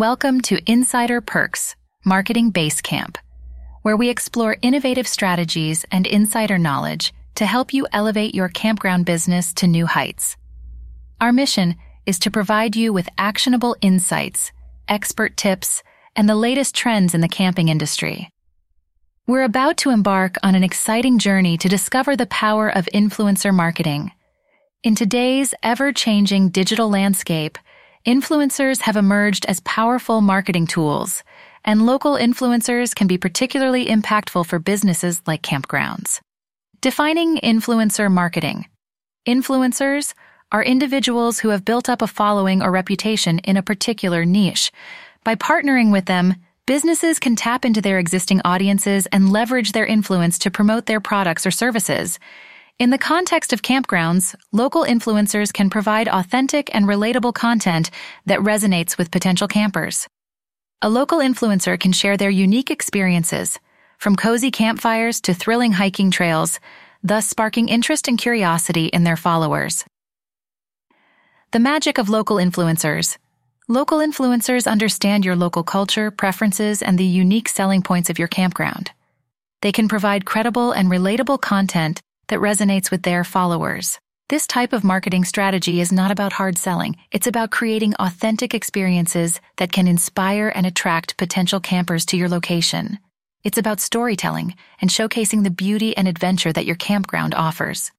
Welcome to Insider Perks Marketing Base Camp, where we explore innovative strategies and insider knowledge to help you elevate your campground business to new heights. Our mission is to provide you with actionable insights, expert tips, and the latest trends in the camping industry. We're about to embark on an exciting journey to discover the power of influencer marketing. In today's ever changing digital landscape, influencers have emerged as powerful marketing tools, and local influencers can be particularly impactful for businesses like campgrounds. Defining influencer marketing. Influencers are individuals who have built up a following or reputation in a particular niche. By partnering with them, businesses can tap into their existing audiences and leverage their influence to promote their products or services. In the context of campgrounds, local influencers can provide authentic and relatable content that resonates with potential campers. A local influencer can share their unique experiences, from cozy campfires to thrilling hiking trails, thus sparking interest and curiosity in their followers. The magic of local influencers. Local influencers understand your local culture, preferences, and the unique selling points of your campground. They can provide credible and relatable content that resonates with their followers. This type of marketing strategy is not about hard selling. It's about creating authentic experiences that can inspire and attract potential campers to your location. It's about storytelling and showcasing the beauty and adventure that your campground offers.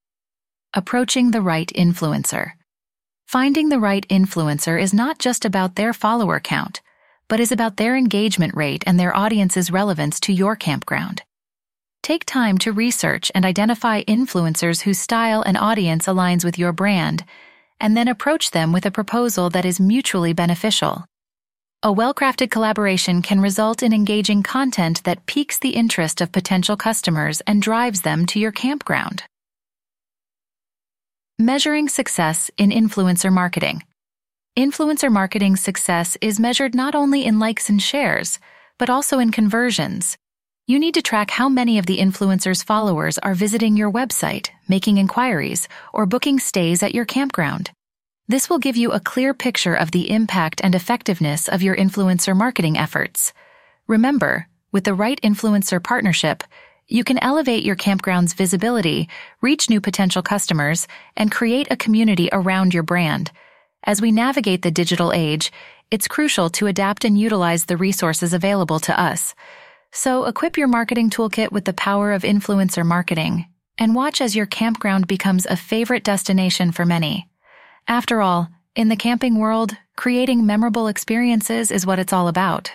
Approaching the right influencer. Finding the right influencer is not just about their follower count, but is about their engagement rate and their audience's relevance to your campground. Take time to research and identify influencers whose style and audience aligns with your brand, and then approach them with a proposal that is mutually beneficial. A well crafted collaboration can result in engaging content that piques the interest of potential customers and drives them to your campground. Measuring success in influencer marketing. Influencer marketing success is measured not only in likes and shares, but also in conversions you need to track how many of the influencer's followers are visiting your website, making inquiries, or booking stays at your campground. This will give you a clear picture of the impact and effectiveness of your influencer marketing efforts. Remember, with the right influencer partnership, you can elevate your campground's visibility, reach new potential customers, and create a community around your brand. As we navigate the digital age, it's crucial to adapt and utilize the resources available to us. So equip your marketing toolkit with the power of influencer marketing and watch as your campground becomes a favorite destination for many. After all, in the camping world, creating memorable experiences is what it's all about.